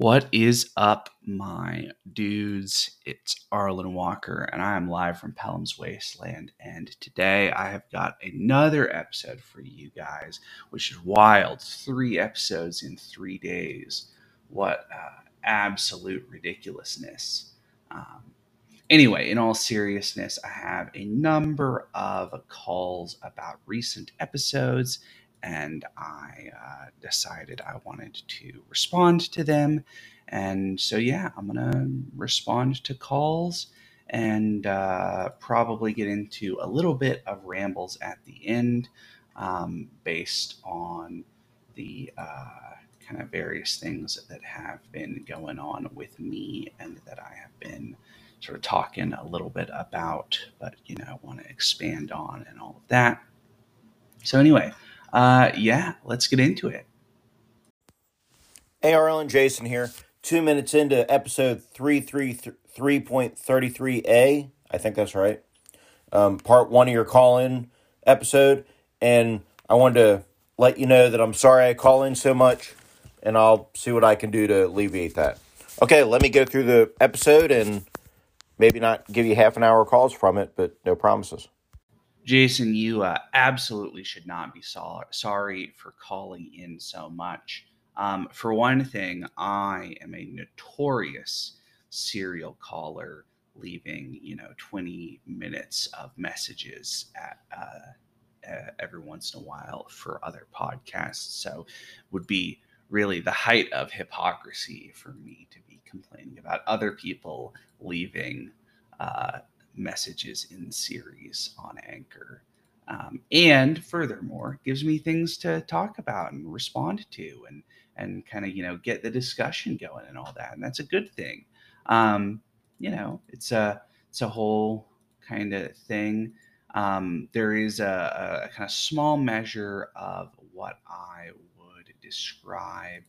What is up, my dudes? It's Arlen Walker, and I am live from Pellam's Wasteland. And today I have got another episode for you guys, which is wild. Three episodes in three days. What uh, absolute ridiculousness. Um, anyway, in all seriousness, I have a number of calls about recent episodes and I uh, decided I wanted to respond to them. And so, yeah, I'm going to respond to calls and uh, probably get into a little bit of rambles at the end um, based on the uh, kind of various things that have been going on with me and that I have been sort of talking a little bit about, but, you know, want to expand on and all of that. So, anyway, uh, yeah, let's get into it. Hey, Arlen, Jason here. Two minutes into episode 333.33A. I think that's right. Um, part one of your call in episode. And I wanted to let you know that I'm sorry I call in so much, and I'll see what I can do to alleviate that. Okay, let me go through the episode and maybe not give you half an hour calls from it, but no promises. Jason, you uh, absolutely should not be so- sorry for calling in so much. Um, for one thing, I am a notorious serial caller, leaving you know 20 minutes of messages at uh, uh, every once in a while for other podcasts. So, would be really the height of hypocrisy for me to be complaining about other people leaving uh, messages in series on Anchor. Um, and furthermore, gives me things to talk about and respond to and and kind of you know get the discussion going and all that. And that's a good thing. Um, you know, it's a it's a whole kind of thing. Um, there is a, a kind of small measure of what I would describe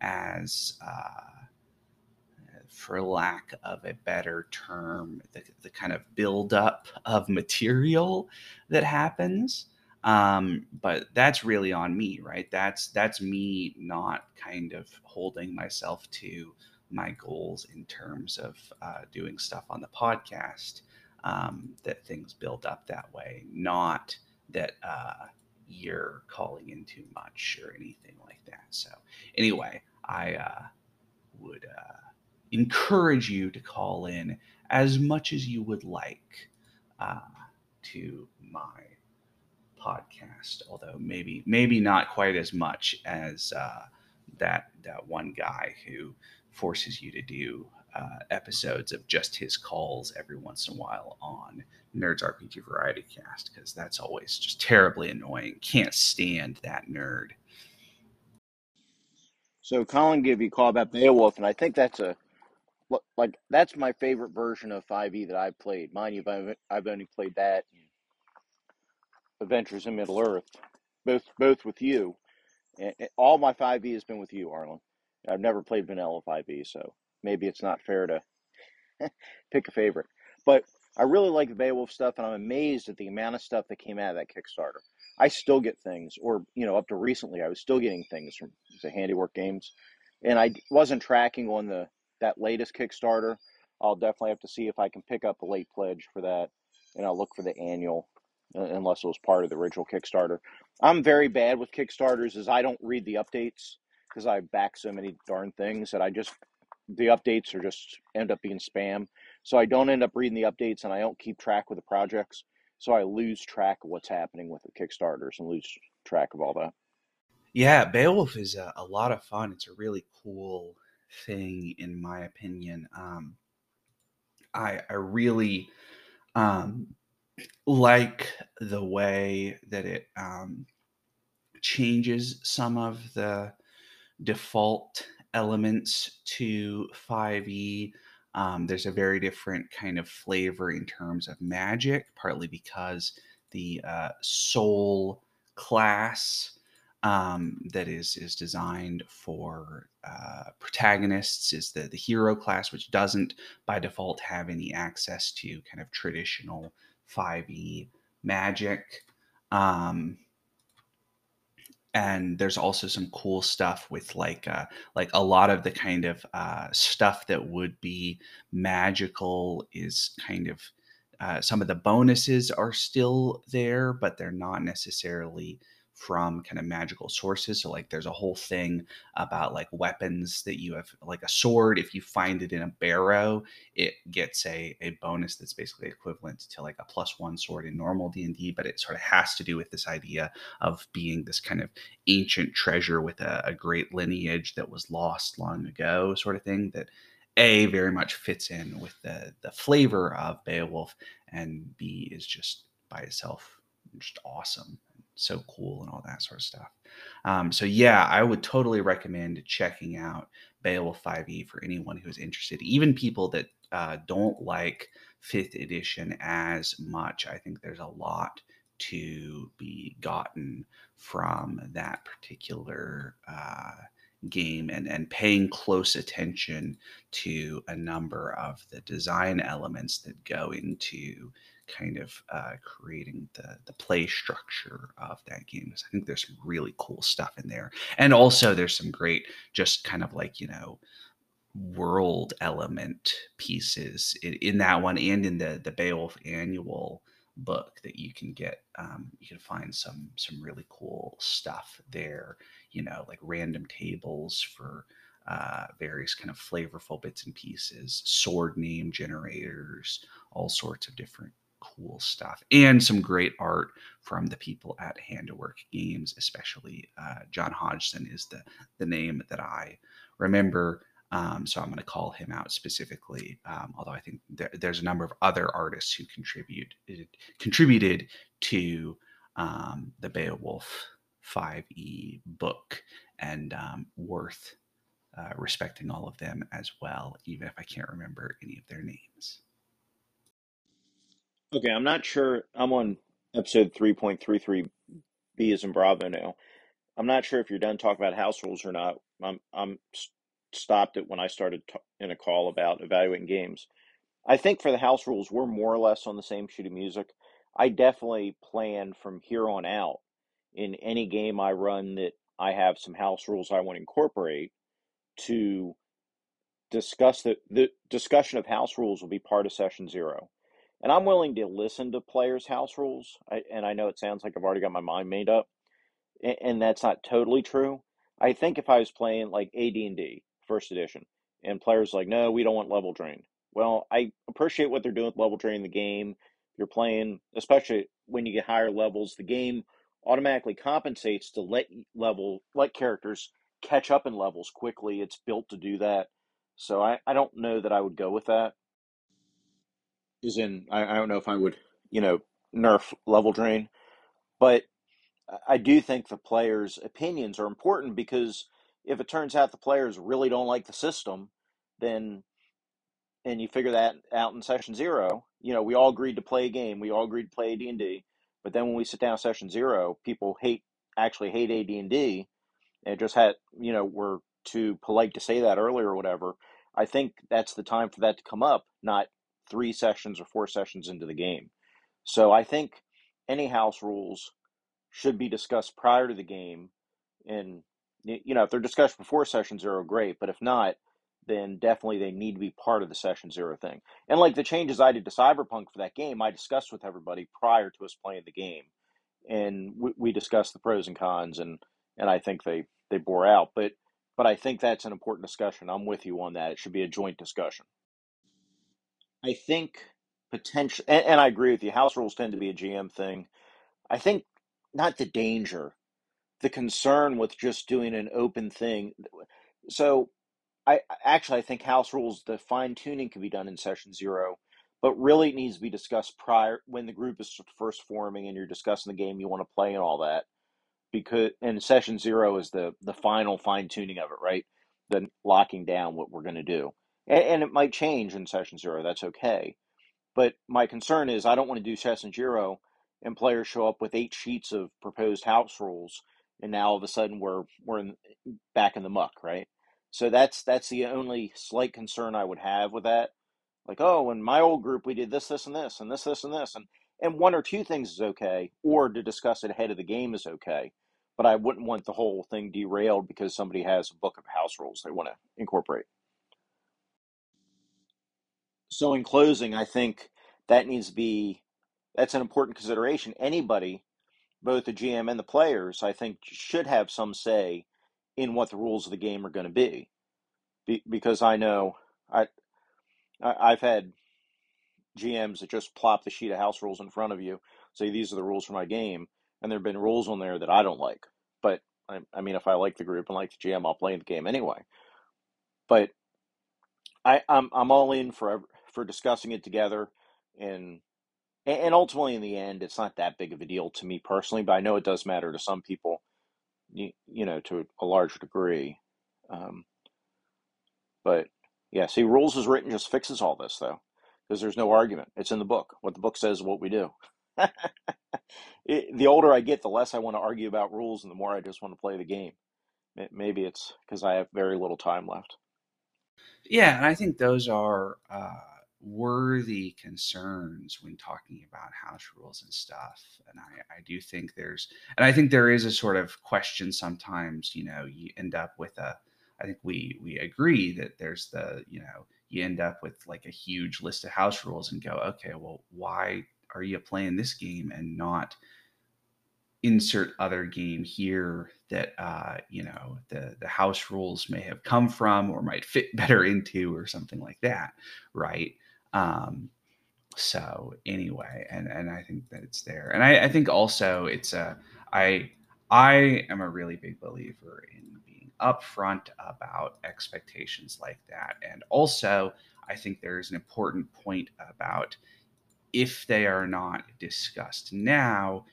as uh, for lack of a better term, the, the kind of buildup of material that happens. Um, but that's really on me, right? That's that's me not kind of holding myself to my goals in terms of uh, doing stuff on the podcast. Um, that things build up that way, not that uh, you're calling in too much or anything like that. So anyway, I uh, would. Uh, encourage you to call in as much as you would like uh, to my podcast. Although maybe maybe not quite as much as uh, that that one guy who forces you to do uh, episodes of just his calls every once in a while on Nerds RPG Variety Cast because that's always just terribly annoying. Can't stand that nerd. So Colin gave you call about Beowulf, and I think that's a like that's my favorite version of 5e that I've played. Mind you, I've, I've only played that Adventures in Middle Earth, both both with you. And all my 5e has been with you, Arlen. I've never played vanilla 5e, so maybe it's not fair to pick a favorite. But I really like the Beowulf stuff, and I'm amazed at the amount of stuff that came out of that Kickstarter. I still get things, or you know, up to recently, I was still getting things from the Handiwork Games, and I wasn't tracking on the that latest Kickstarter. I'll definitely have to see if I can pick up a late pledge for that, and I'll look for the annual, uh, unless it was part of the original Kickstarter. I'm very bad with Kickstarters, as I don't read the updates because I back so many darn things that I just the updates are just end up being spam. So I don't end up reading the updates, and I don't keep track with the projects. So I lose track of what's happening with the Kickstarters and lose track of all that. Yeah, Beowulf is a, a lot of fun. It's a really cool thing, in my opinion. Um, I I really um, like the way that it um, changes some of the default elements to 5e. Um, there's a very different kind of flavor in terms of magic, partly because the uh, soul class um, that is is designed for uh, protagonists is the the hero class, which doesn't by default have any access to kind of traditional 5e magic. Um, and there's also some cool stuff with like uh, like a lot of the kind of uh, stuff that would be magical is kind of uh, some of the bonuses are still there, but they're not necessarily from kind of magical sources. So like there's a whole thing about like weapons that you have like a sword, if you find it in a barrow, it gets a, a bonus that's basically equivalent to like a plus one sword in normal D&D, but it sort of has to do with this idea of being this kind of ancient treasure with a, a great lineage that was lost long ago sort of thing that a very much fits in with the the flavor of Beowulf, and B is just by itself just awesome so cool and all that sort of stuff. Um, so yeah, I would totally recommend checking out Beowulf 5e for anyone who is interested, even people that uh, don't like fifth edition as much. I think there's a lot to be gotten from that particular uh, game and, and paying close attention to a number of the design elements that go into kind of uh, creating the the play structure of that game. Because I think there's some really cool stuff in there, and also there's some great just kind of like you know world element pieces in, in that one and in the the Beowulf annual book that you can get um, you can find some some really cool stuff there you know like random tables for uh, various kind of flavorful bits and pieces sword name generators all sorts of different cool stuff and some great art from the people at Handiwork Games, especially uh, Jon Hodgson is the the name that I remember. Um, so I'm going to call him out specifically. Um, although I think there, there's a number of other artists who contribute contributed to um, the Beowulf 5e book and um, worth uh, respecting all of them as well, even if I can't remember any of their names. Okay, I'm not sure. I'm on episode 3.33 B is in Bravo now. I'm not sure if you're done talking about house rules or not. I'm I'm stopped it when I started t- in a call about evaluating games. I think for the house rules, we're more or less on the same sheet of music. I definitely plan from here on out in any game I run that I have some house rules I want to incorporate to discuss the the discussion of house rules will be part of session zero and I'm willing to listen to players' house rules. I, and I know it sounds like I've already got my mind made up, and, and that's not totally true. I think if I was playing like AD&D first edition, and players like, no, we don't want level drain. Well, I appreciate what they're doing with level drain in the game. You're playing, especially when you get higher levels, the game automatically compensates to let level let characters catch up in levels quickly. It's built to do that. So I, I don't know that I would go with that is in I, I don't know if I would, you know, nerf level drain, but I do think the players' opinions are important because if it turns out the players really don't like the system, then and you figure that out in session zero, you know, we all agreed to play a game, we all agreed to play AD and D, but then when we sit down session zero, people hate actually hate AD and D, and just had you know we're too polite to say that earlier or whatever. I think that's the time for that to come up, not three sessions or four sessions into the game. So I think any house rules should be discussed prior to the game. And, you know, if they're discussed before session zero, great. But if not, then definitely they need to be part of the session zero thing. And like the changes I did to Cyberpunk for that game, I discussed with everybody prior to us playing the game. And we, we discussed the pros and cons, and, and I think they, they bore out. But but I think that's an important discussion. I'm with you on that. It should be a joint discussion. I think potential, and, and I agree with you. House rules tend to be a GM thing. I think not the danger, the concern with just doing an open thing. So, I actually I think house rules, the fine tuning can be done in session zero, but really it needs to be discussed prior when the group is first forming and you're discussing the game you want to play and all that. Because and session zero is the the final fine tuning of it, right? Then locking down what we're going to do and, and it might change in session zero. That's okay. But my concern is I don't want to do session zero and players show up with eight sheets of proposed house rules, and now all of a sudden we're we're in, back in the muck, right? So that's that's the only slight concern I would have with that. Like, oh, in my old group we did this, this, and this, and this, this, and this, and and one or two things is okay, or to discuss it ahead of the game is okay. but I wouldn't want the whole thing derailed because somebody has a book of house rules they want to incorporate. So, in closing, I think that needs to be that's an important consideration. Anybody, both the GM and the players, I think should have some say in what the rules of the game are going to be. be because I know I, I I've had GMs that just plop the sheet of house rules in front of you, say these are the rules for my game, and there have been rules on there that I don't like. But I, I mean, if I like the group and like the GM, I'll play the game anyway. But I, I'm I'm all in for for discussing it together, and and ultimately in the end, it's not that big of a deal to me personally. But I know it does matter to some people, you, you know, to a large degree. Um, but yeah, see, rules is written just fixes all this though, because there's no argument. It's in the book. What the book says is what we do. it, the older I get, the less I want to argue about rules, and the more I just want to play the game. Maybe it's because I have very little time left. Yeah, and I think those are uh, worthy concerns when talking about house rules and stuff. And I, I do think there's, and I think there is a sort of question sometimes. You know, you end up with a. I think we we agree that there's the you know you end up with like a huge list of house rules and go okay well why are you playing this game and not insert other game here that uh, you know the the house rules may have come from or might fit better into or something like that, right? Um, so anyway, and and I think that it's there, and I, I think also it's a I I am a really big believer in being upfront about expectations like that, and also I think there is an important point about if they are not discussed now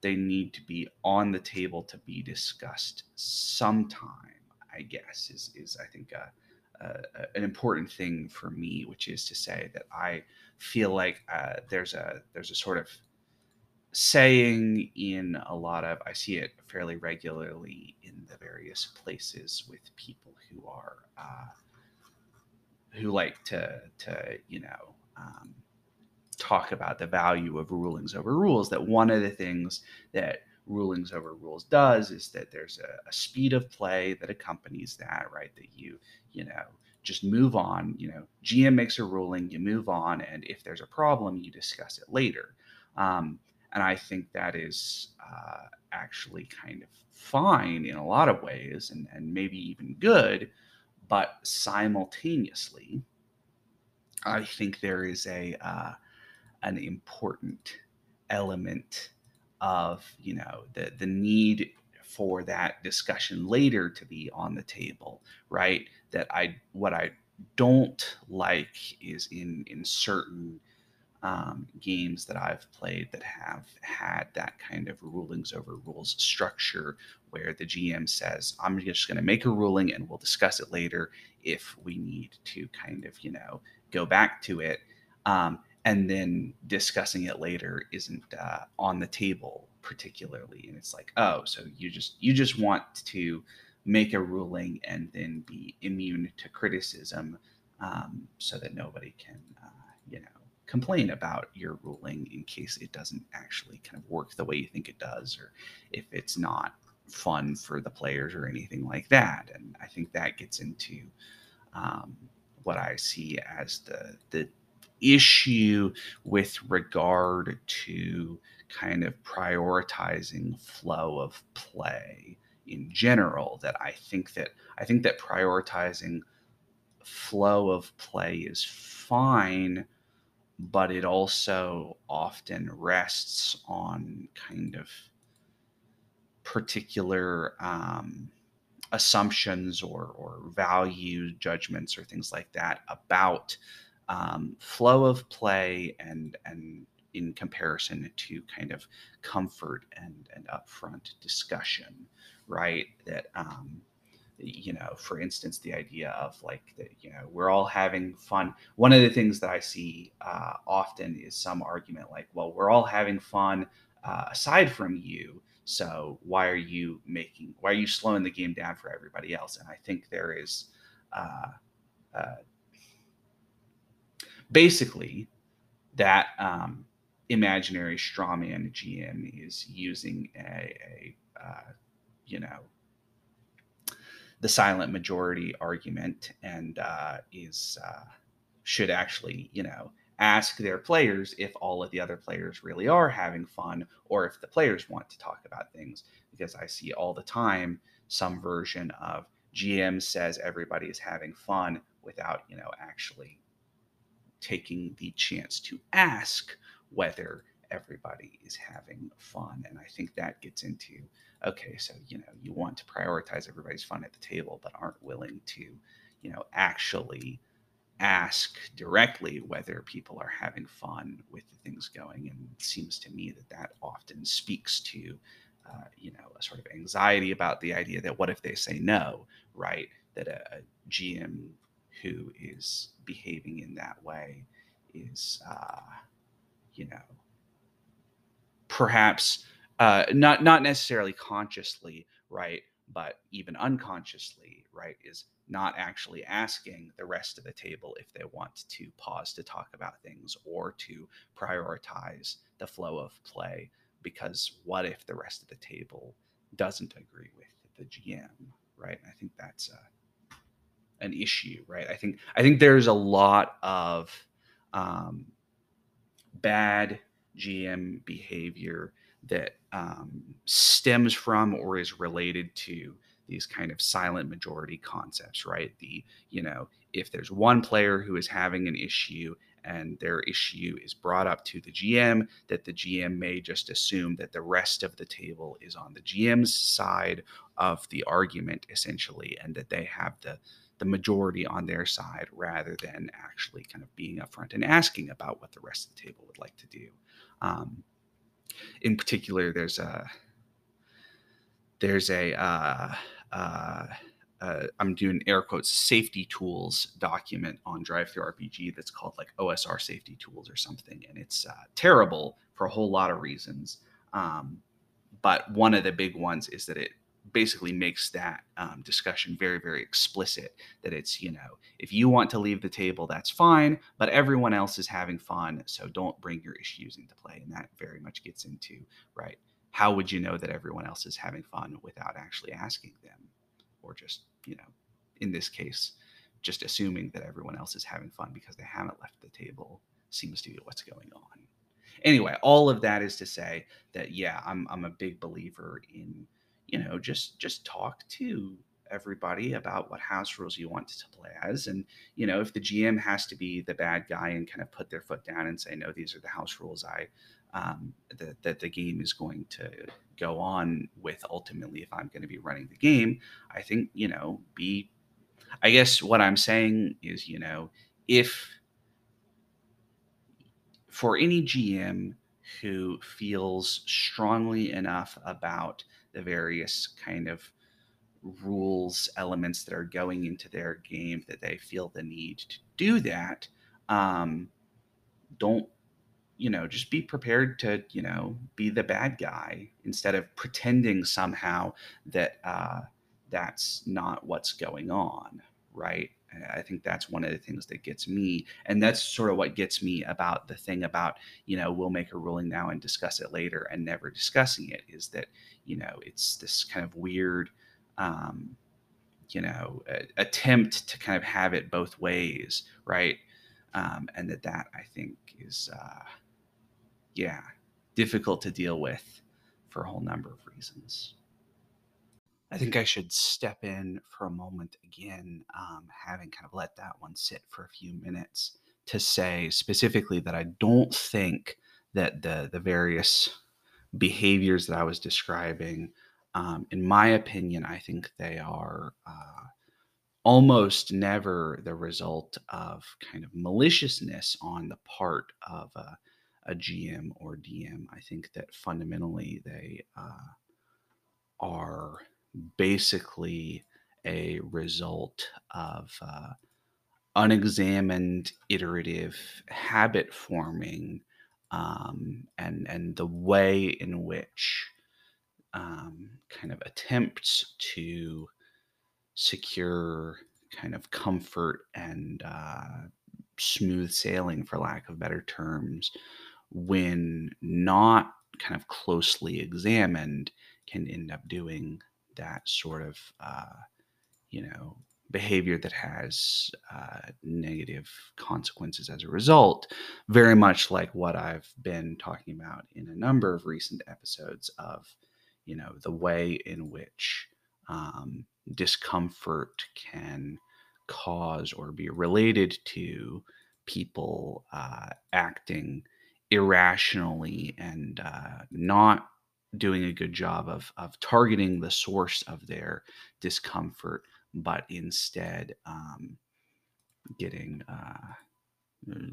they need to be on the table to be discussed sometime i guess is is i think a, an important thing for me which is to say that i feel like uh, there's a there's a sort of saying in a lot of i see it fairly regularly in the various places with people who are uh, who like to to you know um, talk about the value of rulings over rules that one of the things that rulings over rules does is that there's a, a, speed of play that accompanies that right? That you you know just move on you know gm makes a ruling you move on and if there's a problem you discuss it later. Um, and i think that is uh, actually kind of fine in a lot of ways and, and maybe even good but simultaneously i think there is a uh, an important element of you know the the need for that discussion later to be on the table right that i what i don't like is in in certain um, games that I've played that have had that kind of rulings over rules structure where the GM says, I'm just going to make a ruling and we'll discuss it later if we need to kind of, you know, go back to it. Um, and then discussing it later isn't uh, on the table particularly and it's like oh so you just you just want to make a ruling and then be immune to criticism um, so that nobody can uh, you know complain about your ruling in case it doesn't actually kind of work the way you think it does or if it's not fun for the players or anything like that. And i think that gets into um, what i see as the the issue with regard to kind of prioritizing flow of play in general that I think that I think that prioritizing flow of play is fine but it also often rests on kind of particular um, assumptions or, or value judgments or things like that about um, flow of play and and in comparison to kind of comfort and and upfront discussion, right? That um, you know, for instance, the idea of like that, you know, we're all having fun. One of the things that I see uh, often is some argument like, well, we're all having fun uh, aside from you. So why are you making, why are you slowing the game down for everybody else? And I think there is uh, uh basically that um, imaginary strawman GM is using a, a uh, you know, the silent majority argument and uh, is uh, should actually, you know, ask their players if all of the other players really are having fun or if the players want to talk about things. Because I see all the time some version of GM says everybody is having fun without, you know, actually taking the chance to ask whether everybody is having fun. And I think that gets into okay, so you know, you want to prioritize everybody's fun at the table, but aren't willing to, you know, actually ask directly whether people are having fun with the things going. And it seems to me that that often speaks to, uh, you know, a sort of anxiety about the idea that what if they say no, right? That a, a GM who is behaving in that way is, uh, you know, perhaps uh, not not necessarily consciously, right, but even unconsciously, right, is not actually asking the rest of the table if they want to pause to talk about things or to prioritize the flow of play. Because what if the rest of the table doesn't agree with the GM, right? I think that's a, an issue, right? I think I think there's a lot of um, bad GM behavior that um, stems from or is related to these kind of silent majority concepts, right? The, you know, if there's one player who is having an issue and their issue is brought up to the GM, that the GM may just assume that the rest of the table is on the GM's side of the argument, essentially, and that they have the the majority on their side rather than actually kind of being upfront and asking about what the rest of the table would like to do. Um, in particular, there's a there's a uh, uh, uh, I'm doing air quotes safety tools document on DriveThruRPG that's called like OSR safety tools or something, and it's uh, terrible for a whole lot of reasons. Um, but one of the big ones is that it basically makes that um, discussion very very explicit that it's you know if you want to leave the table that's fine but everyone else is having fun so don't bring your issues into play and that very much gets into right how would you know that everyone else is having fun without actually asking them? Or just you know in this case just assuming that everyone else is having fun because they haven't left the table seems to be what's going on. Anyway all of that is to say that yeah i'm, I'm a big believer in you know just just talk to everybody about what house rules you want to play as and you know if the gm has to be the bad guy and kind of put their foot down and say no these are the house rules i um, that, that the game is going to go on with ultimately if i'm going to be running the game i think you know be i guess what i'm saying is you know if for any gm who feels strongly enough about the various kind of rules elements that are going into their game that they feel the need to do that um, don't you know just be prepared to you know be the bad guy instead of pretending somehow that uh, that's not what's going on right I think that's one of the things that gets me, and that's sort of what gets me about the thing about you know we'll make a ruling now and discuss it later and never discussing it is that you know it's this kind of weird, um, you know, attempt to kind of have it both ways, right? Um, and that that I think is, uh, yeah, difficult to deal with for a whole number of reasons. I think I should step in for a moment again, um, having kind of let that one sit for a few minutes to say specifically that I don't think that the the various behaviors that I was describing, um, in my opinion, I think they are uh, almost never the result of kind of maliciousness on the part of a, a GM or DM. I think that fundamentally they uh, are basically a result of uh, unexamined iterative habit forming um, and and the way in which um, kind of attempts to secure kind of comfort and uh, smooth sailing for lack of better terms when not kind of closely examined can end up doing that sort of uh, you know behavior that has uh, negative consequences as a result, very much like what I've been talking about in a number of recent episodes of, you know, the way in which um, discomfort can cause or be related to people uh, acting irrationally and uh, not doing a good job of, of targeting the source of their discomfort but instead um, getting uh,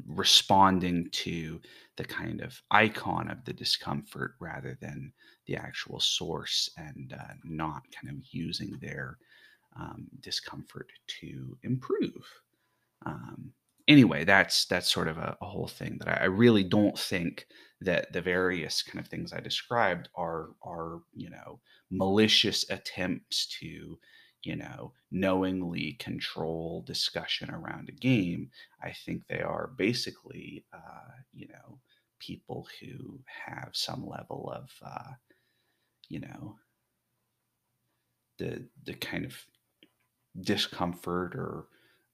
responding to the kind of icon of the discomfort rather than the actual source and uh, not kind of using their um, discomfort to improve. Um, anyway, that's that's sort of a, a whole thing that I, I, really don't think that the various kind of things I described are are you know malicious attempts to you know, knowingly control discussion around a game. I think they are basically, uh, you know, people who have some level of, uh, you know, the the kind of discomfort or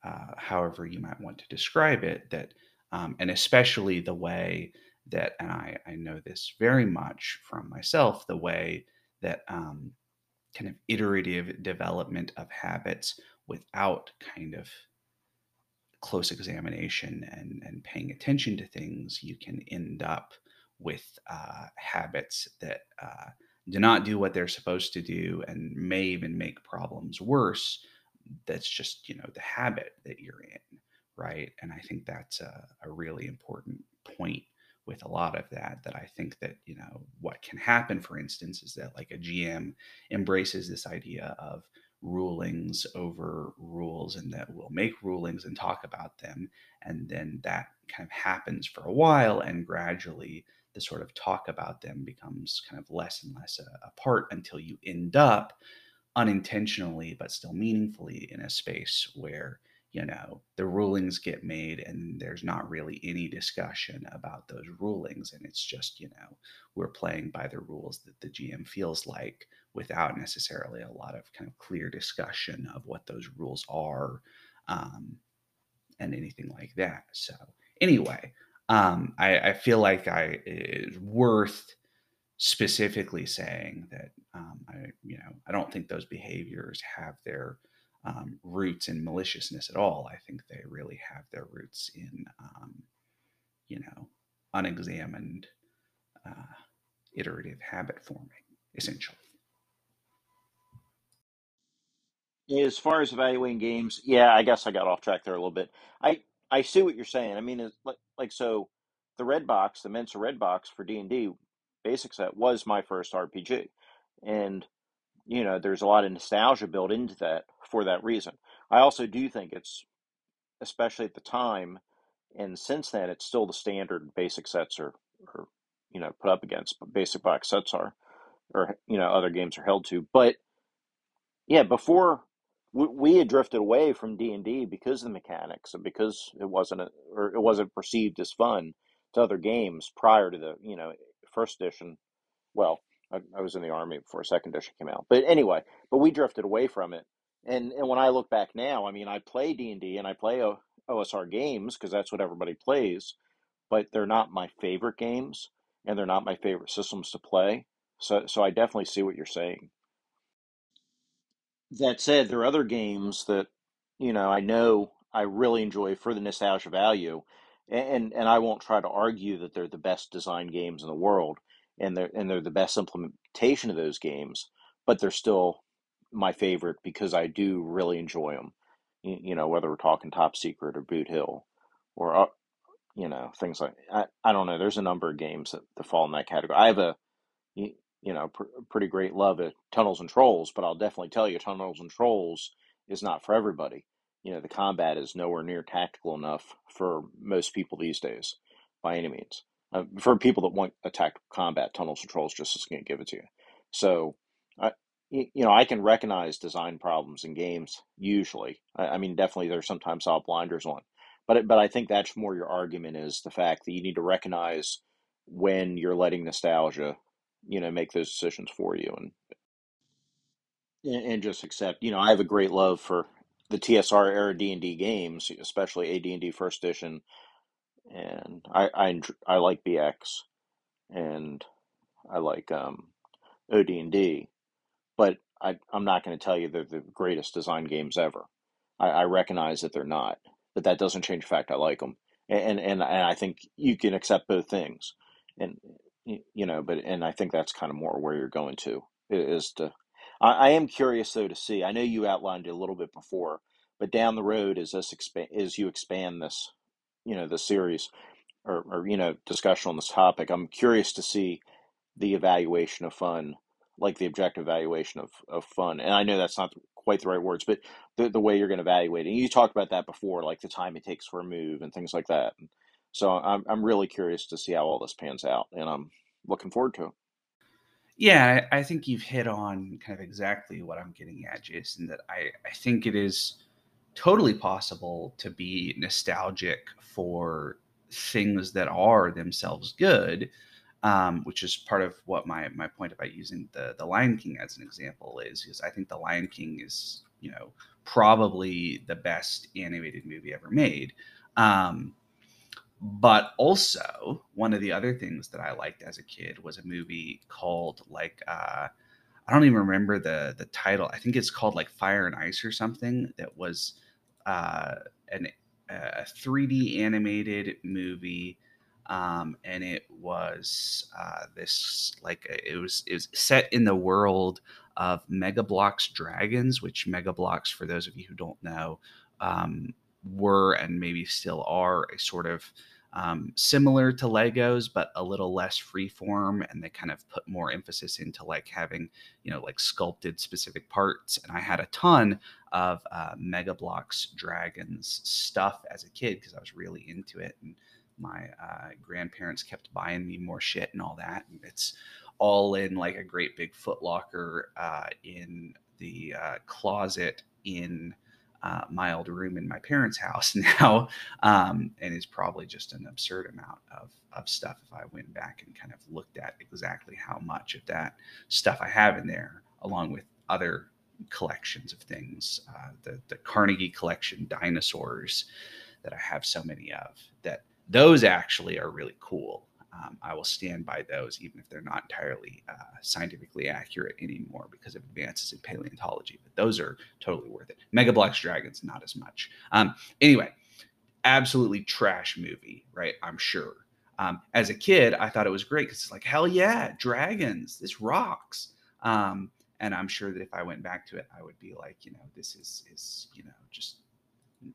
uh, however you might want to describe it that, um, and especially the way that, and I I know this very much from myself, the way that um, kind of iterative development of habits without kind of close examination and, and paying attention to things, you can end up with uh, habits that uh, do not do what they're supposed to do and may even make problems worse. That's just, you know, the habit that you're in, right? And I think that's a, a really important point with a lot of that that i think that you know what can happen for instance is that like a gm embraces this idea of rulings over rules and that we'll make rulings and talk about them and then that kind of happens for a while and gradually the sort of talk about them becomes kind of less and less a, a part until you end up unintentionally but still meaningfully in a space where you know the rulings get made and there's not really any discussion about those rulings. And it's just you know we're playing by the rules that the gm feels like without necessarily a lot of kind of clear discussion of what those rules are um, and anything like that. So anyway um, I, I, feel like I it's worth specifically saying that um, I you know I don't think those behaviors have their um, roots in maliciousness at all. I think they really have their roots in, um, you know, unexamined uh, iterative habit forming, essentially. As far as evaluating games, yeah, I guess I got off track there a little bit. I I see what you're saying. I mean, like like so, the red box, the Mentzer red box for D and D basic set was my first RPG, and you know, there's a lot of nostalgia built into that for that reason. I also do think it's, especially at the time, and since then, it's still the standard basic sets are, are you know, put up against, but basic box sets are, or, you know, other games are held to. But yeah, before we, had drifted away from D and D because of the mechanics and because it wasn't, a, or it wasn't perceived as fun to other games prior to the, you know, first edition. Well, I, I was in the army before second edition came out. But anyway, but we drifted away from it. And and when I look back now, I mean, I play D and D and I play o, OSR games because that's what everybody plays, but they're not my favorite games and they're not my favorite systems to play. So so I definitely see what you're saying. That said, there are other games that you know I know I really enjoy for the nostalgia value, and and I won't try to argue that they're the best design games in the world and they're and they're the best implementation of those games, but they're still my favorite because I do really enjoy them. You, you know, whether we're talking Top Secret or Boot Hill, or uh, you know things like I, I don't know. There's a number of games that, that fall in that category. I have a you, you know pr- pretty great love of Tunnels and Trolls, but I'll definitely tell you Tunnels and Trolls is not for everybody. You know, the combat is nowhere near tactical enough for most people these days, by any means. Uh, for people that want attack combat, Tunnels and Trolls just isn't going to give it to you. So, I, you know, I can recognize design problems in games usually. I, I mean, definitely there's sometimes I'll blinders on, but but I think that's more your argument is the fact that you need to recognize when you're letting nostalgia, you know, make those decisions for you. And and, and just accept. You know, I have a great love for the TSR era D and D games, especially AD and D First Edition, and I I I like BX, and I like um, OD and D, but I I'm not going to tell you they're the greatest design games ever. I, I recognize that they're not, but that doesn't change the fact I like them, and and and I think you can accept both things, and you know, but and I think that's kind of more where you're going to is to. I, I am curious though to see. I know you outlined it a little bit before, but down the road as this expand as you expand this, you know, the series or, or you know discussion on this topic, I'm curious to see the evaluation of fun, like the objective evaluation of, of fun. And I know that's not quite the right words, but the, the way you're going to evaluate it. And you talked about that before, like the time it takes for a move and things like that. So I'm, I'm really curious to see how all this pans out, and I'm looking forward to it. Yeah, I think you've hit on kind of exactly what I'm getting at, Jason. That I, I think it is totally possible to be nostalgic for things that are themselves good, um, which is part of what my my point about using the the Lion King as an example is. Is I think the Lion King is you know probably the best animated movie ever made. Um, but also one of the other things that I liked as a kid was a movie called like uh, I don't even remember the the title. I think it's called like Fire and Ice or something. That was uh, an a 3D animated movie, um, and it was uh, this like it was it was set in the world of Mega Bloks Dragons, which Mega Bloks, for those of you who don't know, um, were and maybe still are a sort of um, similar to Legos, but a little less freeform, and they kind of put more emphasis into like having, you know, like sculpted specific parts. And I had a ton of uh, Mega Bloks Dragons stuff as a kid because I was really into it, and my uh, grandparents kept buying me more shit and all that. And it's all in like a great big footlocker uh, in the uh, closet in uh, my old room in my parents' house now, um, and is probably just an absurd amount of, of stuff if I went back and kind of looked at exactly how much of that stuff I have in there, along with other collections of things. Uh, the, the Carnegie collection dinosaurs that I have so many of, that those actually are really cool um, I will stand by those, even if they're not entirely uh, scientifically accurate anymore because of advances in paleontology. But those are totally worth it. Mega Bloks Dragons, not as much. Um, anyway, absolutely trash movie, right? I'm sure. Um, as a kid, I thought it was great because it's like, hell yeah, dragons, this rocks. Um, and I'm sure that if I went back to it, I would be like, you know, this is is you know just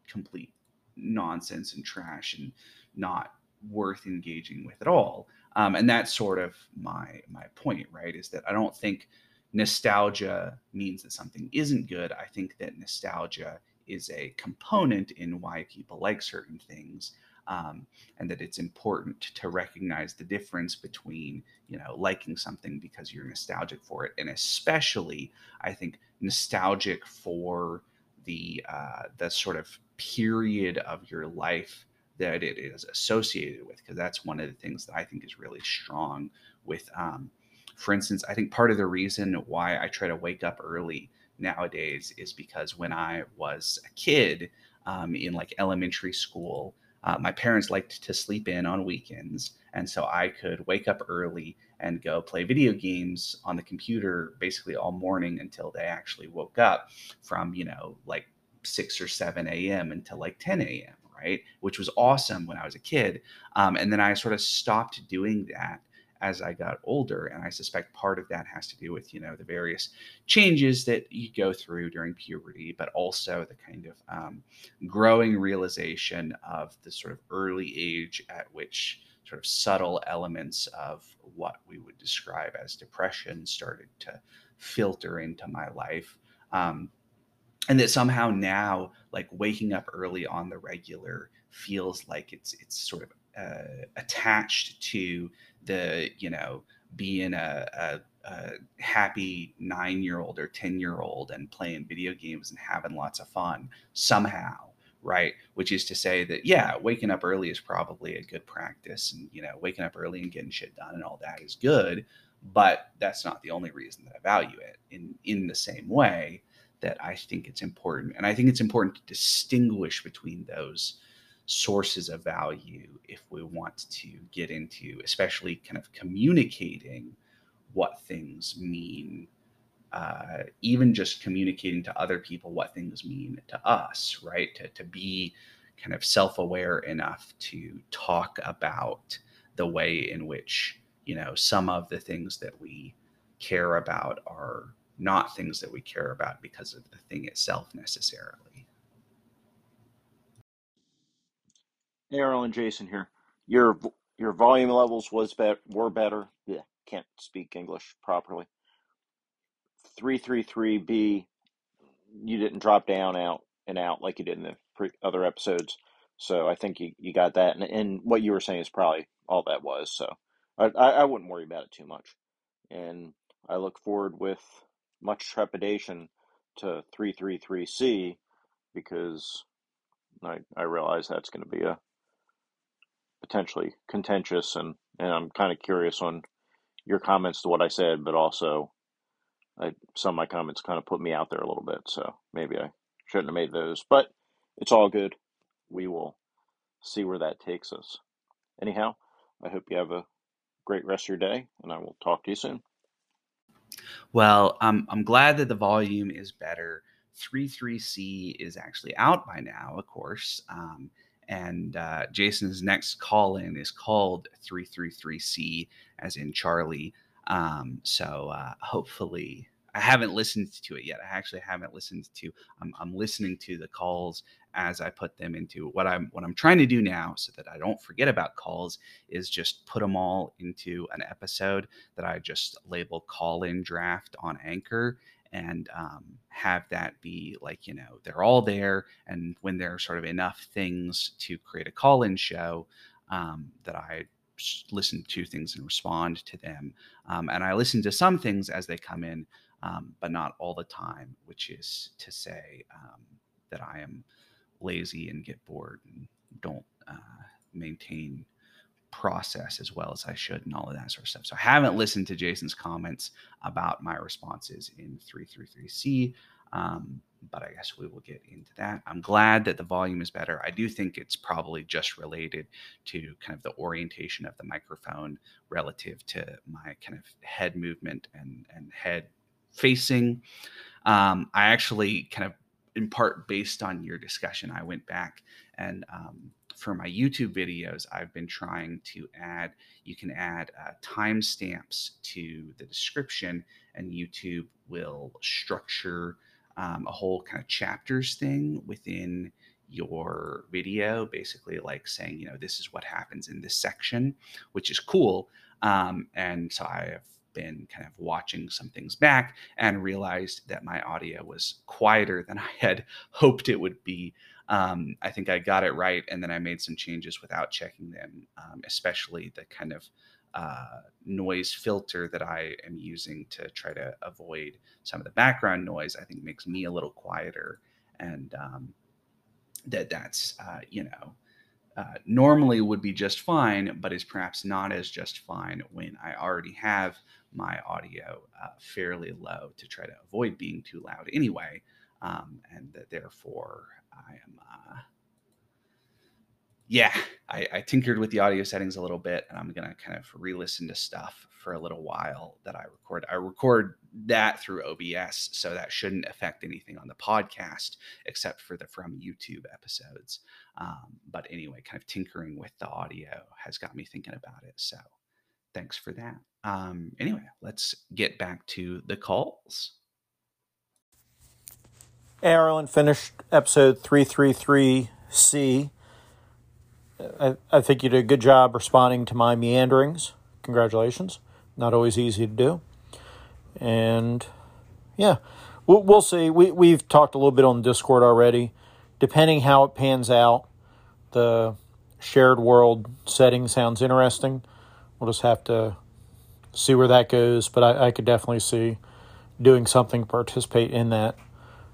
complete nonsense and trash and not worth engaging with at all. Um, and that's sort of my my point, right? Is that I don't think nostalgia means that something isn't good. I think that nostalgia is a component in why people like certain things. Um, and that it's important to recognize the difference between you know liking something because you're nostalgic for it and especially i think nostalgic for the uh, the sort of period of your life that it is associated with, because that's one of the things that I think is really strong with, um, for instance, I think part of the reason why I try to wake up early nowadays is because when I was a kid um, in like elementary school, uh, my parents liked to sleep in on weekends. And so I could wake up early and go play video games on the computer basically all morning until they actually woke up from, you know, like 6 or 7 a.m. until like 10 a.m right? Which was awesome when I was a kid. Um, and then I sort of stopped doing that as I got older. And I suspect part of that has to do with, you know, the various changes that you go through during puberty, but also the kind of um, growing realization of the sort of early age at which sort of subtle elements of what we would describe as depression started to filter into my life. Um, and that somehow now like waking up early on the regular feels like it's it's sort of uh, attached to the you know being a, a, a happy nine year old or ten year old and playing video games and having lots of fun somehow right which is to say that yeah waking up early is probably a good practice and you know waking up early and getting shit done and all that is good but that's not the only reason that I value it. In in the same way that I think it's important, and I think it's important to distinguish between those sources of value if we want to get into, especially kind of communicating what things mean uh, even just communicating to other people what things mean to us, right? To, to be kind of self aware enough to talk about the way in which, you know, some of the things that we care about are not things that we care about because of the thing itself necessarily. Arlen Jason here. Your your volume levels was bet were better. Yeah, can't speak English properly. 333B, you didn't drop down out and out like you did in the pre- other episodes. So I think you, you got that. And, and what you were saying is probably all that was. So I, I wouldn't worry about it too much. And I look forward with much trepidation to 333C because I, I realize that's going to be a potentially contentious and, and I'm kind of curious on your comments to what I said, but also I, some of my comments kind of put me out there a little bit, so maybe I shouldn't have made those, but it's all good. We will see where that takes us. Anyhow, I hope you have a great rest of your day, and I will talk to you soon. Well, um, I'm glad that the volume is better. 33C is actually out by now, of course. Um, and uh, Jason's next call in is called 333C, as in Charlie. Um, so uh, hopefully, I haven't listened to it yet. I actually haven't listened to. I'm, I'm listening to the calls as I put them into what I'm what I'm trying to do now, so that I don't forget about calls. Is just put them all into an episode that I just label call in draft on Anchor, and um, have that be like you know they're all there and when there are sort of enough things to create a call in show um, that i listen to things and respond to them. Um, and I listen to some things as they come in, um, but not all the time, which is to say um, that I am lazy and get bored and don't uh, maintain process as well as I should and all of that sort of stuff. So I haven't listened to Jason's comments about my responses in 333C. Um, but I guess we will get into that. I'm glad that the volume is better. I do think it's probably just related to kind of the orientation of the microphone relative to my kind of head movement and and head facing. Um, I actually kind of in part based on your discussion, I went back and um, for my YouTube videos, I've been trying to add, you can add uh, timestamps to the description, and YouTube will structure um, a whole kind of chapters thing within your video, basically like saying, you know, this is what happens in this section, which is cool. Um, and so I have been kind of watching some things back and realized that my audio was quieter than I had hoped it would be. Um, I think I got it right, and then I made some changes without checking them, um, especially the kind of uh, noise filter that I am using to try to avoid some of the background noise, I think makes me a little quieter. And um, that that's, uh, you know, uh, normally would be just fine, but is perhaps not as just fine when I already have my audio uh, fairly low to try to avoid being too loud anyway. Um, and that therefore I am uh, yeah, I, I, tinkered with the audio settings a little bit, and I'm gonna kind of re-listen to stuff for a little while that I record. I record that through OBS, so that shouldn't affect anything on the podcast except for the from YouTube episodes. Um, but anyway, kind of tinkering with the audio has got me thinking about it. So thanks for that. Um, anyway, let's get back to the calls. Aaron finished episode 333C I, I think you did a good job responding to my meanderings. Congratulations. Not always easy to do. And yeah, we'll, we'll see. We, we've talked a little bit on Discord already. Depending how it pans out, the shared world setting sounds interesting. We'll just have to see where that goes. But I, I could definitely see doing something to participate in that.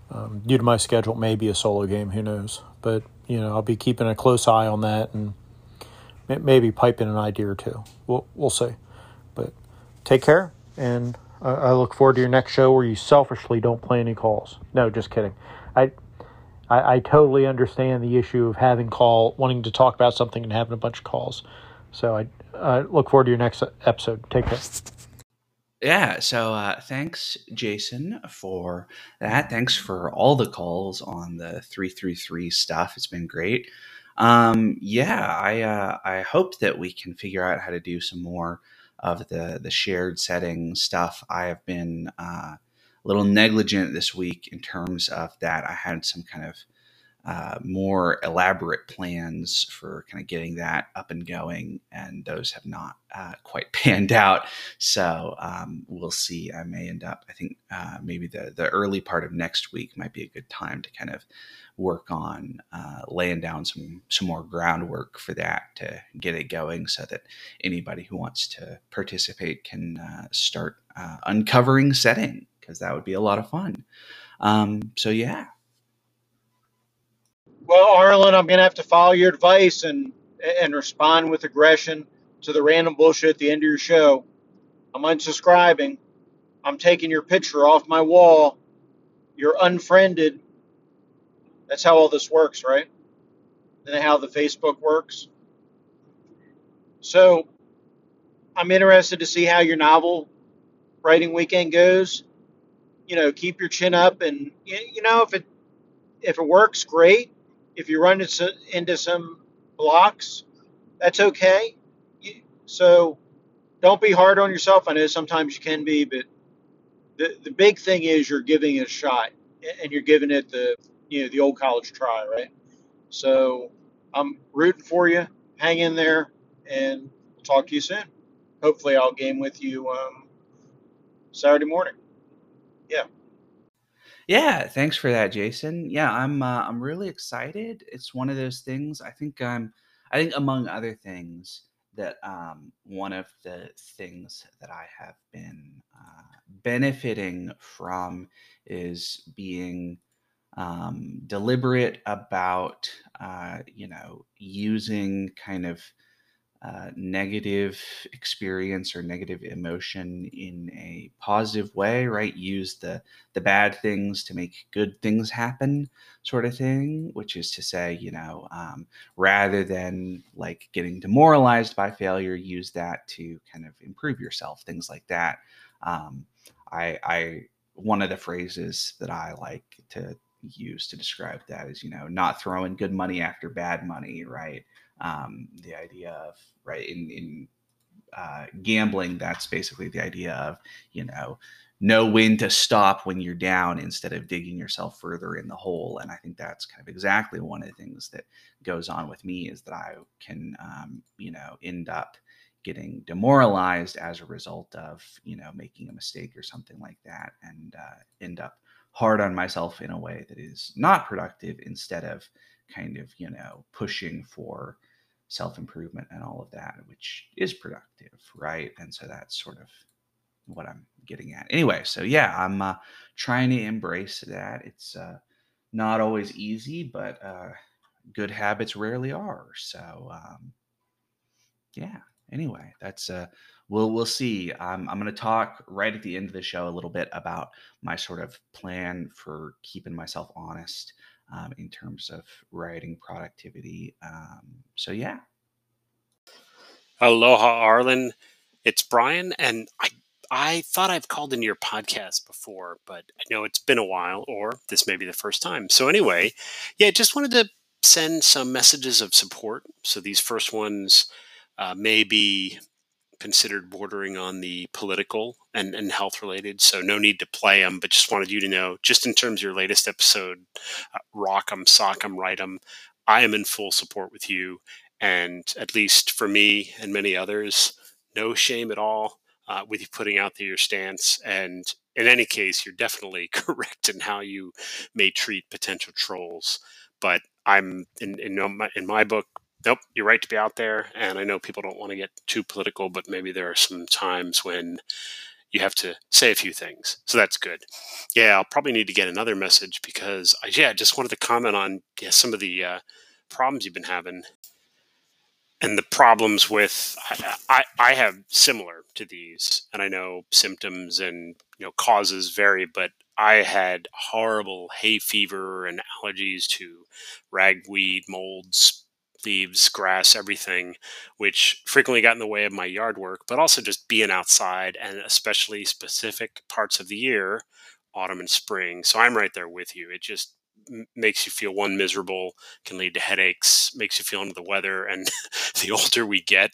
Um, due to my schedule, maybe a solo game. Who knows? But you know, I'll be keeping a close eye on that and maybe piping an idea or two. We'll we'll see. But take care. and I, I look forward to your next show where you selfishly don't play any calls. No, just kidding. I, I, I totally understand the issue of having call, wanting to talk about something and having a bunch of calls. So I, I look forward to your next episode. Take care. Yeah, so uh, thanks, Jason, for that. Thanks for all the calls on the 333 stuff. It's been great. Um, yeah, I uh, I hope that we can figure out how to do some more of the the shared setting stuff. I have been uh, a little negligent this week in terms of that. I had some kind of uh, more elaborate plans for kind of getting that up and going, and those have not uh, quite panned out. So um, we'll see. I may end up. I think uh, maybe the the early part of next week might be a good time to kind of work on uh, laying down some some more groundwork for that to get it going, so that anybody who wants to participate can uh, start uh, uncovering setting because that would be a lot of fun. Um, so yeah, well, Arlen, I'm going to have to follow your advice and and respond with aggression to the random bullshit at the end of your show. I'm unsubscribing. I'm taking your picture off my wall. You're unfriended. That's how all this works, right? And how the Facebook works. So I'm interested to see how your novel writing weekend goes. You know, keep your chin up, and you know if it if it works, great if you run into some blocks, that's okay. So don't be hard on yourself. I know sometimes you can be, but the, the big thing is you're giving it a shot and you're giving it the you know the old college try, right? So I'm rooting for you. Hang in there, and we'll talk to you soon. Hopefully, I'll game with you um, Saturday morning. Yeah. Yeah, thanks for that, Jason. Yeah, I'm uh, I'm really excited. It's one of those things. I think I'm. I think among other things that um, one of the things that I have been uh, benefiting from is being um, deliberate about uh, you know using kind of uh, negative experience or negative emotion in a positive way, right? Use the the bad things to make good things happen, sort of thing. Which is to say, you know, um, rather than like getting demoralized by failure, use that to kind of improve yourself, things like that. Um, I, I one of the phrases that I like to use to describe that is, you know, not throwing good money after bad money, right? Um, the idea of right in in uh, gambling that's basically the idea of you know know when to stop when you're down instead of digging yourself further in the hole. And i think that's kind of exactly one of the things that goes on with me is that i can um, you know end up getting demoralized as a result of you know making a mistake or something like that and uh, end up hard on myself in a way that is not productive instead of kind of you know pushing for self improvement and all of that, which is productive, right? And so that's sort of what I'm getting at. Anyway, so yeah, I'm uh, trying to embrace that. It's uh, not always easy, but uh, good habits rarely are. So um, yeah. Anyway, that's uh, we'll we'll see. Um, I'm going to talk right at the end of the show a little bit about my sort of plan for keeping myself honest um, in terms of writing productivity. Um, so yeah. Aloha, Arlen. It's Brian, and I I thought I've called in your podcast before, but I know it's been a while, or this may be the first time. So anyway, yeah, just wanted to send some messages of support. So these first ones uh, may be considered bordering on the political and, and health related. So no need to play them, but just wanted you to know, just in terms of your latest episode, uh, rock them, sock them, write them. I am in full support with you. And at least for me and many others, no shame at all uh, with you putting out there your stance. And in any case, you're definitely correct in how you may treat potential trolls. But I'm in in my, in my book nope, you're right to be out there. And I know people don't want to get too political, but maybe there are some times when you have to say a few things. So that's good. Yeah, I'll probably need to get another message because I, yeah, just wanted to comment on yeah, some of the uh, problems you've been having. and the problems with I, I, I have similar to these, and I know symptoms and you know causes vary, but I had horrible hay fever and allergies to ragweed, molds, leaves, grass, everything, which frequently got in the way of my yard work, but also just being outside and especially specific parts of the year, autumn and spring. So I'm right there with you. It just makes you feel one miserable, can lead to headaches, makes you feel under the weather, and the older we get,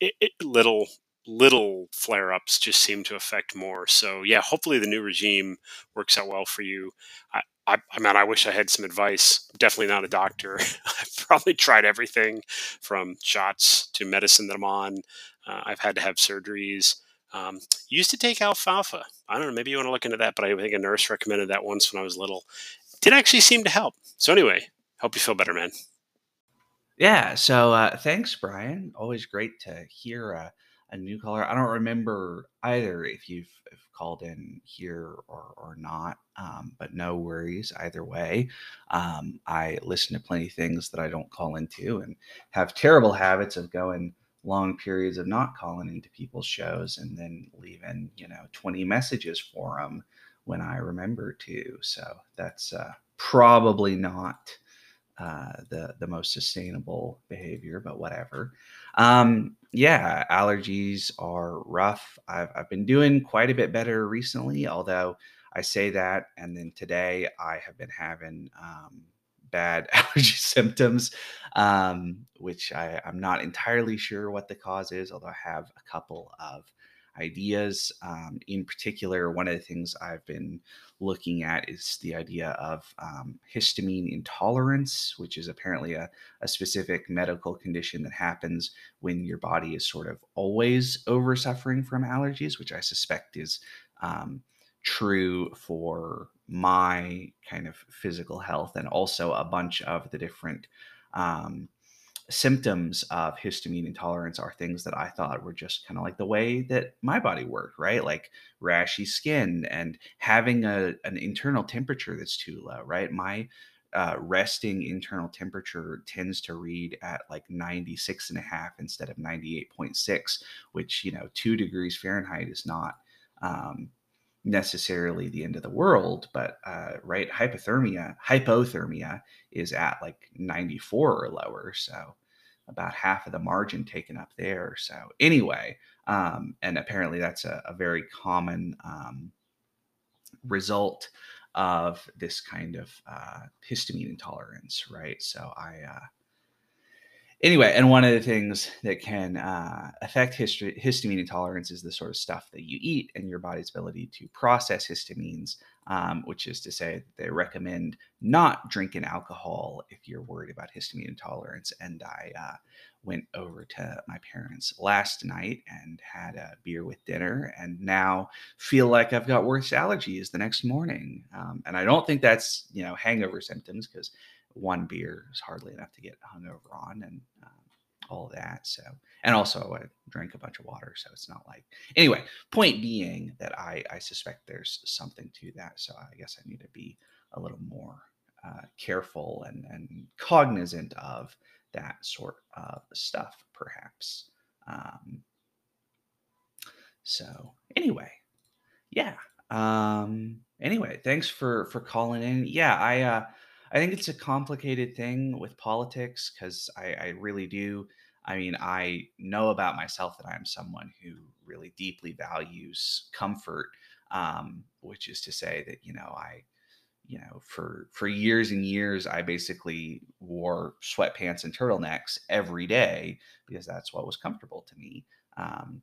it, it, little little flare ups just seem to affect more. So yeah, hopefully the new regime works out well for you. I, I, I mean, I wish I had some advice. definitely not a doctor. I've probably tried everything from shots to medicine that I'm on. Uh, I've had to have surgeries. Um, used to take alfalfa. I don't know. Maybe you want to look into that, but I think a nurse recommended that once when I was little. It Did actually seem to help. So anyway, hope you feel better, man. Yeah. So uh, thanks, Brian. Always great to hear uh, a new caller. I don't remember either if you've if called in here or, or not, um, but no worries either way. Um, I listen to plenty of things that I don't call into and have terrible habits of going long periods of not calling into people's shows and then leaving, you know, 20 messages for them when I remember to. So that's uh, probably not uh, the the most sustainable behavior, but whatever. Um, yeah, allergies are rough. I've I've been doing quite a bit better recently, although I say that, and then today I have been having um, bad allergy symptoms, um, which I, I'm not entirely sure what the cause is, although I have a couple of ideas. Um, in particular, one of the things I've been looking at is the idea of um, histamine intolerance, which is apparently a, a, specific medical condition that happens when your body is sort of always over suffering from allergies, which I suspect is um, true for my kind of physical health and also a bunch of the different um, symptoms of histamine intolerance are things that I thought were just kind of like the way that my body worked, right? Like rashy skin and having a, an internal temperature that's too low, right? My uh, resting internal temperature tends to read at like 96 and a half instead of 98.6, which, you know, two degrees Fahrenheit is not um, necessarily the end of the world, but uh, right, hypothermia, hypothermia is at like 94 or lower. So about half of the margin taken up there. So anyway, um, and apparently that's a, a very common um, result of this kind of uh, histamine intolerance, right? So I, uh, anyway, and one of the things that can uh, affect histamine intolerance is the sort of stuff that you eat and your body's ability to process histamines, um, which is to say they recommend not drinking alcohol if you're worried about histamine intolerance. And I uh, went over to my parents last night and had a beer with dinner, and now feel like I've got worse allergies the next morning. Um, and I don't think that's you know hangover symptoms because one beer is hardly enough to get hungover on and um, all that. So, and also I drank a bunch of water, so it's not like anyway. Point being that I I suspect there's something to that. So I guess I need to be a little more uh, careful and and cognizant of that sort of stuff, perhaps. Um, so anyway, yeah. Um, anyway, thanks for for calling in. Yeah, I uh, I think it's a complicated thing with politics because I, I really do. I mean, I know about myself that I'm someone who really deeply values comfort, um, which is to say that you know I, you know, for for years and years, I basically wore sweatpants and turtlenecks every day because that's what was comfortable to me. Um,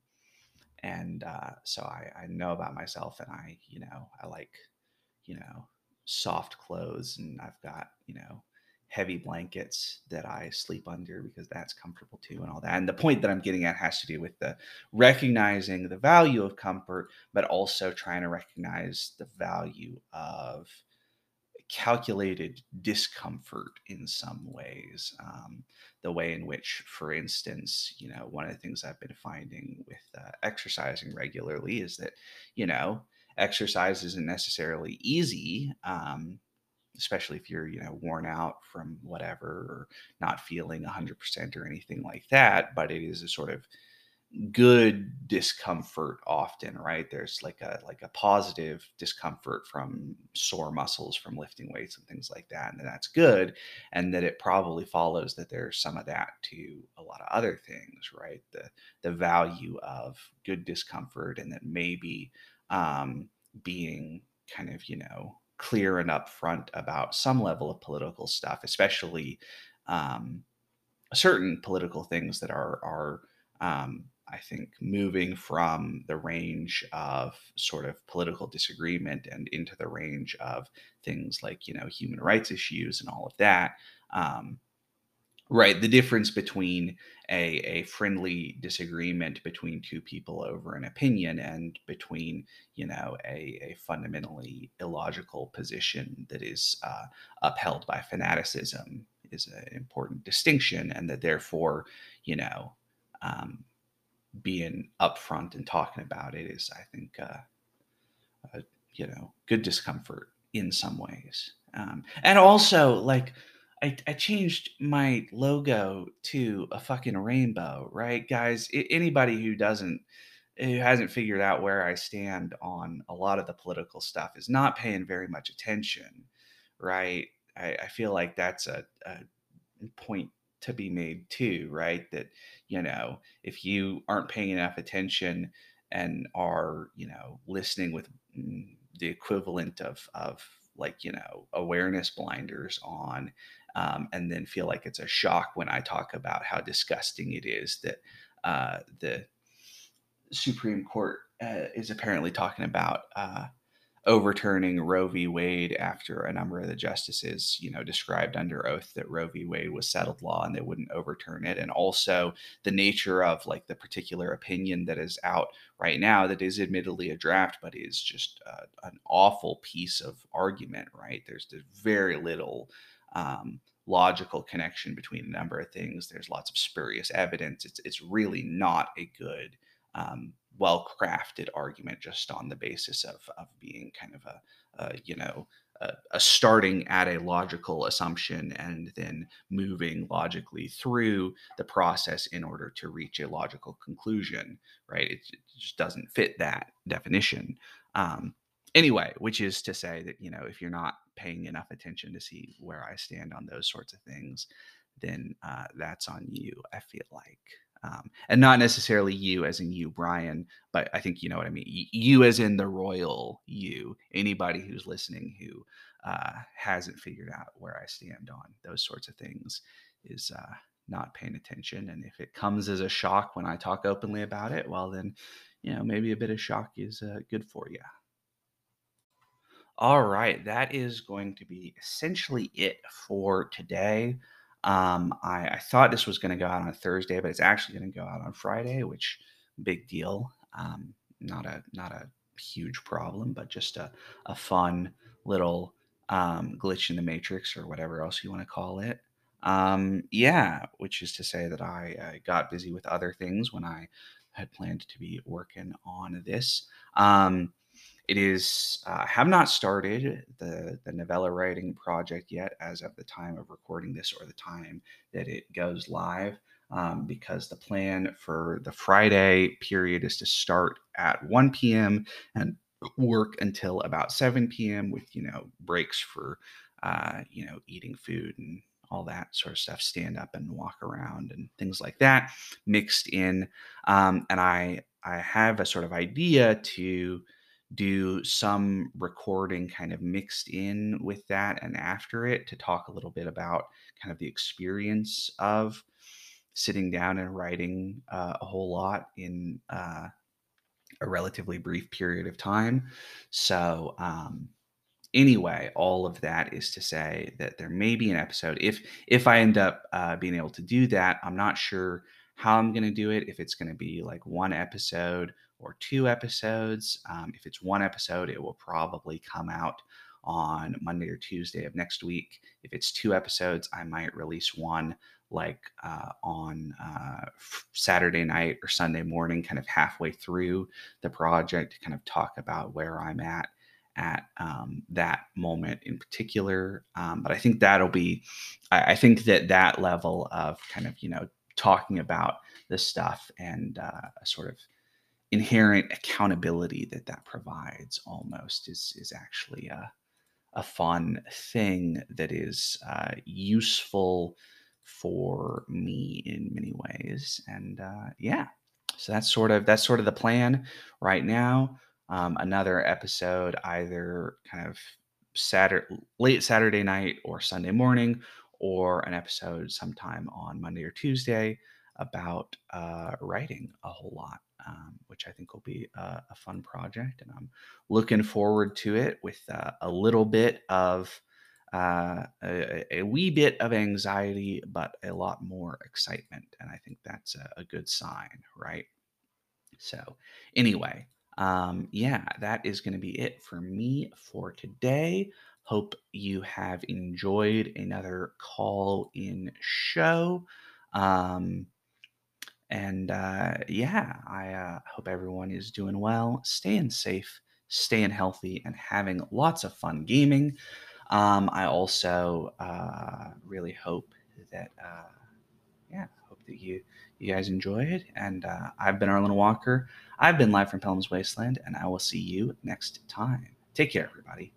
and uh, so I, I know about myself, and I, you know, I like, you know, soft clothes and I've got, you know, heavy blankets that I sleep under because that's comfortable too and all that. And the point that I'm getting at has to do with the recognizing the value of comfort, but also trying to recognize the value of calculated discomfort in some ways. Um, the way in which, for instance, you know, one of the things I've been finding with uh, exercising regularly is that, you know, exercise isn't necessarily easy. Um, especially if you're you know worn out from whatever or not feeling 100% or anything like that but it is a sort of good discomfort often right there's like a like a positive discomfort from sore muscles from lifting weights and things like that and that's good and that it probably follows that there's some of that to a lot of other things right the the value of good discomfort and that maybe um, being kind of you know clear and upfront about some level of political stuff especially um, certain political things that are are um, I think moving from the range of sort of political disagreement and into the range of things like, you know, human rights issues and all of that. Um, right. The difference between a, a friendly disagreement between two people over an opinion and between, you know, a, a fundamentally illogical position that is uh, upheld by fanaticism is an important distinction. And that therefore, you know, um, being upfront and talking about it is, I think, uh, uh, you know, good discomfort in some ways. Um, and also, like, I, I changed my logo to a fucking rainbow, right, guys? I, anybody who doesn't, who hasn't figured out where I stand on a lot of the political stuff is not paying very much attention, right? I, I feel like that's a, a point to be made too, right? That, you know, if you aren't paying enough attention and are, you know, listening with mm, the equivalent of, of like, you know, awareness blinders on, um, and then feel like it's a shock when I talk about how disgusting it is that uh, the Supreme Court uh, is apparently talking about uh, overturning Roe v. Wade after a number of the justices, you know, described under oath that Roe v. Wade was settled law and they wouldn't overturn it. And also the nature of like the particular opinion that is out right now that is admittedly a draft, but is just uh, an awful piece of argument, right? There's, there's very little um, logical connection between a number of things. There's lots of spurious evidence. It's, it's really not a good um, well crafted argument just on the basis of, of being kind of a, a you know a, a, starting at a logical assumption and then moving logically through the process in order to reach a logical conclusion right it, it just doesn't fit that definition um, anyway which is to say that you know if you're not paying enough attention to see where i stand on those sorts of things then uh, that's on you i feel like um, and not necessarily you as in you, Brian, but I think you know what I mean. You as in the royal you. Anybody who's listening who uh, hasn't figured out where I stand on those sorts of things is uh, not paying attention. And if it comes as a shock when I talk openly about it, well, then you know maybe a bit of shock is uh, good for you. All right, that is going to be essentially it for today. Um, I, I thought this was going to go out on Thursday, but it's actually going to go out on Friday, which big deal. Um, not a not a huge problem, but just a, a fun little um, glitch in the matrix or whatever else you want to call it. Um, yeah, which is to say that I, I, got busy with other things when I had planned to be working on this. Um, it is uh, have not started the the novella writing project yet as of the time of recording this or the time that it goes live um, because the plan for the friday period is to start at 1 p.m and work until about 7 p.m with you know breaks for uh, you know eating food and all that sort of stuff stand up and walk around and things like that mixed in. Um, and i i have a sort of idea to do some recording kind of mixed in with that and after it to talk a little bit about kind of the experience of sitting down and writing uh, a whole lot in uh, a relatively brief period of time. So, um, anyway, all of that is to say that there may be an episode. If if I end up uh, being able to do that, I'm not sure how I'm going to do it. If it's going to be like one episode or two episodes. Um, if it's one episode, it will probably come out on Monday or Tuesday of next week. If it's two episodes, I might release one like uh, on uh, Saturday night or Sunday morning, kind of halfway through the project to kind of talk about where I'm at at um, that moment in particular. Um, but I think that'll be, I, I, think that that level of kind of, you know, talking about this stuff and uh, sort of inherent accountability that that provides almost is, is actually a, a fun thing that is uh, useful for me in many ways. And uh, yeah, so that's sort of that's sort of the plan right now. Um, another episode either kind of Saturday, late Saturday night or Sunday morning, or an episode sometime on Monday or Tuesday about uh, writing a whole lot, um, which I think will be a, a, fun project. And I'm looking forward to it with uh, a little bit of uh, a, a, wee bit of anxiety, but a lot more excitement. And I think that's a, a good sign, right? So, anyway, um, yeah, that is going to be it for me for today. Hope you have enjoyed another call in show. Um, and uh, yeah, I uh, hope everyone is doing well, staying safe, staying healthy, and having lots of fun gaming. Um, I also uh, really hope that, uh, yeah, hope that you you guys enjoy it. And uh, I've been Arlen Walker. I've been live from Pellam's Wasteland, and I will see you next time. Take care, everybody.